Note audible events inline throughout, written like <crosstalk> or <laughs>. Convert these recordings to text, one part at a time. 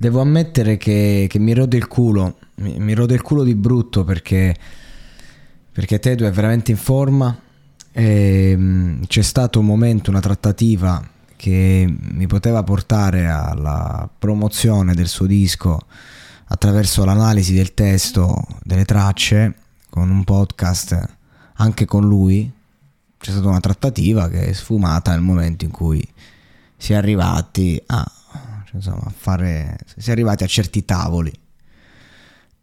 Devo ammettere che, che mi rode il culo, mi, mi rode il culo di brutto perché, perché Tedo è veramente in forma e mh, c'è stato un momento, una trattativa che mi poteva portare alla promozione del suo disco attraverso l'analisi del testo, delle tracce, con un podcast anche con lui. C'è stata una trattativa che è sfumata nel momento in cui si è arrivati a, cioè, insomma, fare. Si è arrivati a certi tavoli.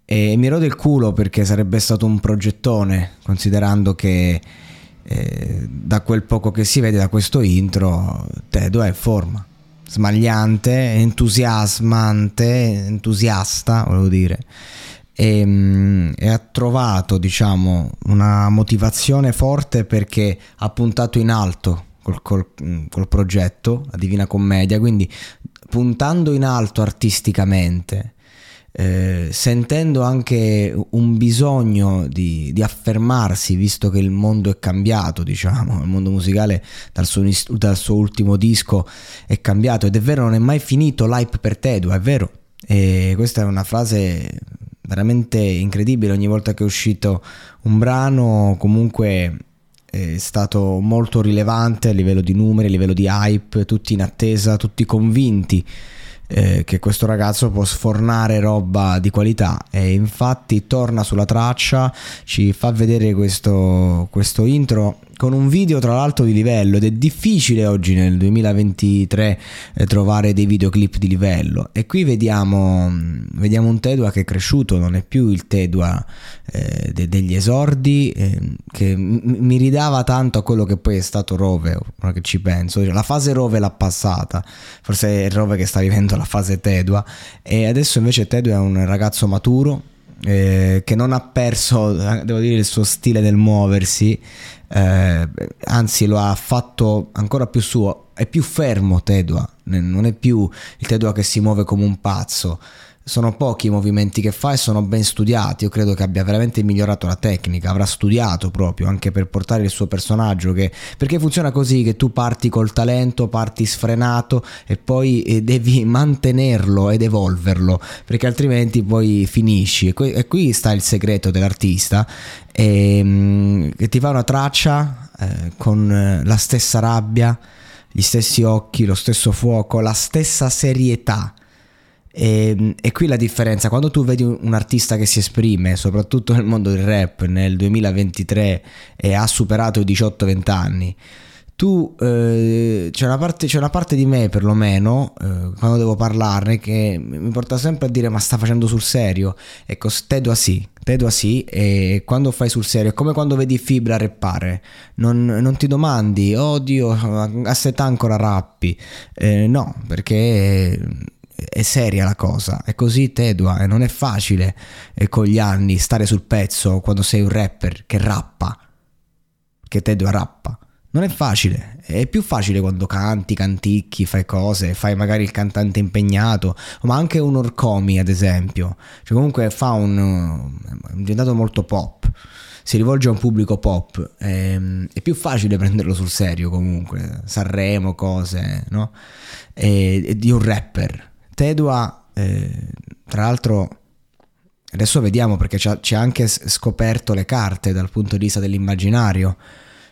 E mi rode il culo perché sarebbe stato un progettone, considerando che eh, da quel poco che si vede da questo intro, Tedo è in forma. Smagliante, entusiasmante, entusiasta, volevo dire. E, mm, e ha trovato, diciamo, una motivazione forte perché ha puntato in alto col, col, col progetto, la Divina Commedia, quindi puntando in alto artisticamente, eh, sentendo anche un bisogno di, di, affermarsi, visto che il mondo è cambiato, diciamo, il mondo musicale dal suo, dal suo ultimo disco è cambiato ed è vero, non è mai finito l'hype per Tedu, è vero. E questa è una frase veramente incredibile, ogni volta che è uscito un brano comunque è stato molto rilevante a livello di numeri, a livello di hype, tutti in attesa, tutti convinti eh, che questo ragazzo può sfornare roba di qualità. E infatti torna sulla traccia, ci fa vedere questo, questo intro con un video tra l'altro di livello ed è difficile oggi nel 2023 eh, trovare dei videoclip di livello. E qui vediamo, vediamo un Tedua che è cresciuto, non è più il Tedua eh, de- degli esordi eh, che m- mi ridava tanto a quello che poi è stato Rove, ora che ci penso, la fase Rove l'ha passata, forse è Rove che sta vivendo la fase Tedua e adesso invece Tedua è un ragazzo maturo eh, che non ha perso, devo dire, il suo stile del muoversi, eh, anzi lo ha fatto ancora più suo, è più fermo Tedua, non è più il Tedua che si muove come un pazzo, sono pochi i movimenti che fa e sono ben studiati. Io credo che abbia veramente migliorato la tecnica, avrà studiato proprio anche per portare il suo personaggio. Che, perché funziona così: che tu parti col talento, parti sfrenato e poi eh, devi <laughs> mantenerlo ed evolverlo, perché altrimenti poi finisci. E qui, sta il segreto dell'artista: e, ehm, che ti fa una traccia eh, con eh, la stessa rabbia, gli stessi occhi, lo stesso fuoco, la stessa serietà e, ehm, e, qui la differenza, quando tu vedi un, artista che si esprime, soprattutto nel mondo del rap nel 2023 e ha superato i 18-20 anni, tu eh, c'è, una parte, c'è, una parte, di me perlomeno, eh, quando devo parlarne, che mi porta sempre a dire ma sta facendo sul serio. Ecco, Tedua sì, Tedua sì, e quando fai sul serio è come quando vedi Fibra rappare, non, non ti domandi, oddio, a setà ancora rappi. Eh, no, perché è seria la cosa, è così tedua e non è facile eh, con gli anni stare sul pezzo quando sei un rapper che rappa, che tedua rappa. Non è facile, è più facile quando canti, canticchi, fai cose, fai magari il cantante impegnato, ma anche un Orcomi ad esempio, cioè comunque fa un... è diventato molto pop, si rivolge a un pubblico pop, è, ehm, è più facile <laughs> prenderlo sul serio comunque, Sanremo, cose, no? E, e di un rapper. Tedua, eh, tra l'altro adesso vediamo perché ci ha anche scoperto le carte dal punto di vista dell'immaginario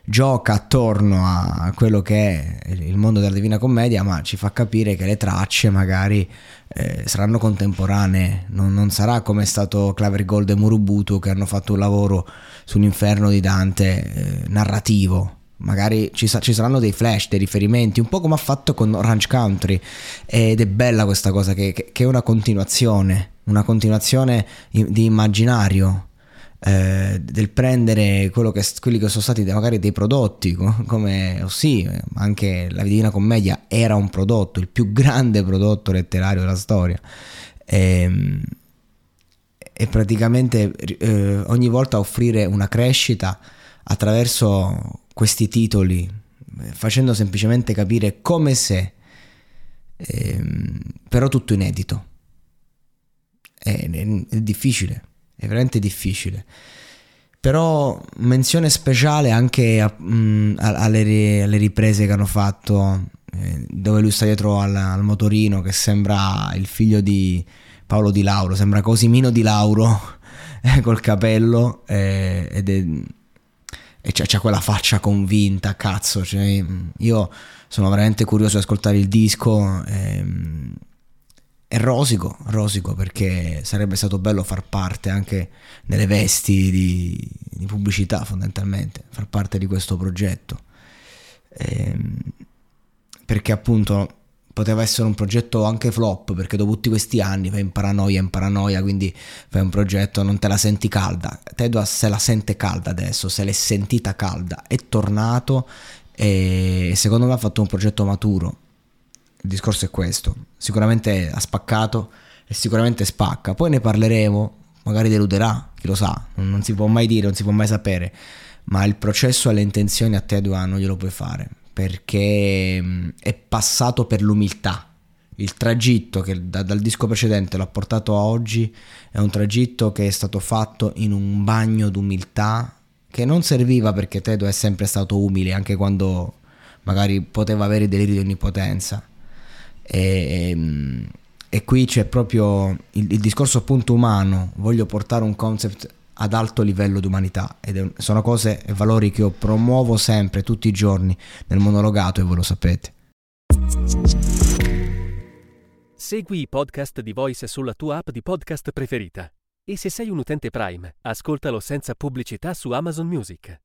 gioca attorno a quello che è il mondo della Divina Commedia, ma ci fa capire che le tracce magari eh, saranno contemporanee, non, non, sarà come è stato Claver Gold e Murubutu che hanno fatto un lavoro sull'inferno di Dante eh, narrativo. Magari ci, sa- ci, saranno dei flash, dei riferimenti, un po' come ha fatto con Orange Country. Ed è bella questa cosa che, che, è una continuazione, una continuazione di immaginario eh, del prendere che, quelli che sono stati magari dei prodotti, come oh sì, anche la Divina Commedia era un prodotto, il più grande prodotto letterario della storia. E, ehm, e praticamente eh, ogni volta offrire una crescita attraverso questi titoli, facendo semplicemente capire come se, eh, però tutto inedito. È, è, è difficile è veramente difficile. Però menzione speciale anche a, mh, mm, alle, alle, riprese che hanno fatto, eh, dove lui sta dietro al, al, motorino, che sembra il figlio di Paolo Di Lauro, sembra Cosimino Di Lauro <laughs> eh, col capello eh, ed è, e c'è, c'è, quella faccia convinta, cazzo. Cioè, io sono veramente curioso di ascoltare il disco. Ehm, e rosico, rosico perché sarebbe stato bello far parte anche nelle vesti di, di pubblicità fondamentalmente, far parte di questo progetto. Ehm, perché appunto poteva essere un progetto anche flop perché dopo tutti questi anni fai in paranoia in paranoia quindi fai un progetto non te la senti calda Tedua se la sente calda adesso se l'è sentita calda è tornato e secondo me ha fatto un progetto maturo il discorso è questo. Sicuramente ha spaccato e sicuramente spacca. Poi ne parleremo, magari deluderà, chi lo sa, non, si può mai dire, non si può mai sapere. Ma il processo alle intenzioni a te Tedua non glielo puoi fare perché mm, è passato per l'umiltà. Il tragitto che da, dal disco precedente l'ha portato a oggi è un tragitto che è stato fatto in un bagno d'umiltà che non serviva perché Tedo è sempre stato umile anche quando magari poteva avere deliri di onnipotenza e, ehm, e qui c'è proprio il, il, discorso appunto umano, voglio portare un concept ad alto livello di umanità ed sono cose e valori che io promuovo sempre, tutti i giorni nel monologato e voi lo sapete. Segui i podcast di Voice sulla tua app di podcast preferita e se sei un utente Prime, ascoltalo senza pubblicità su Amazon Music.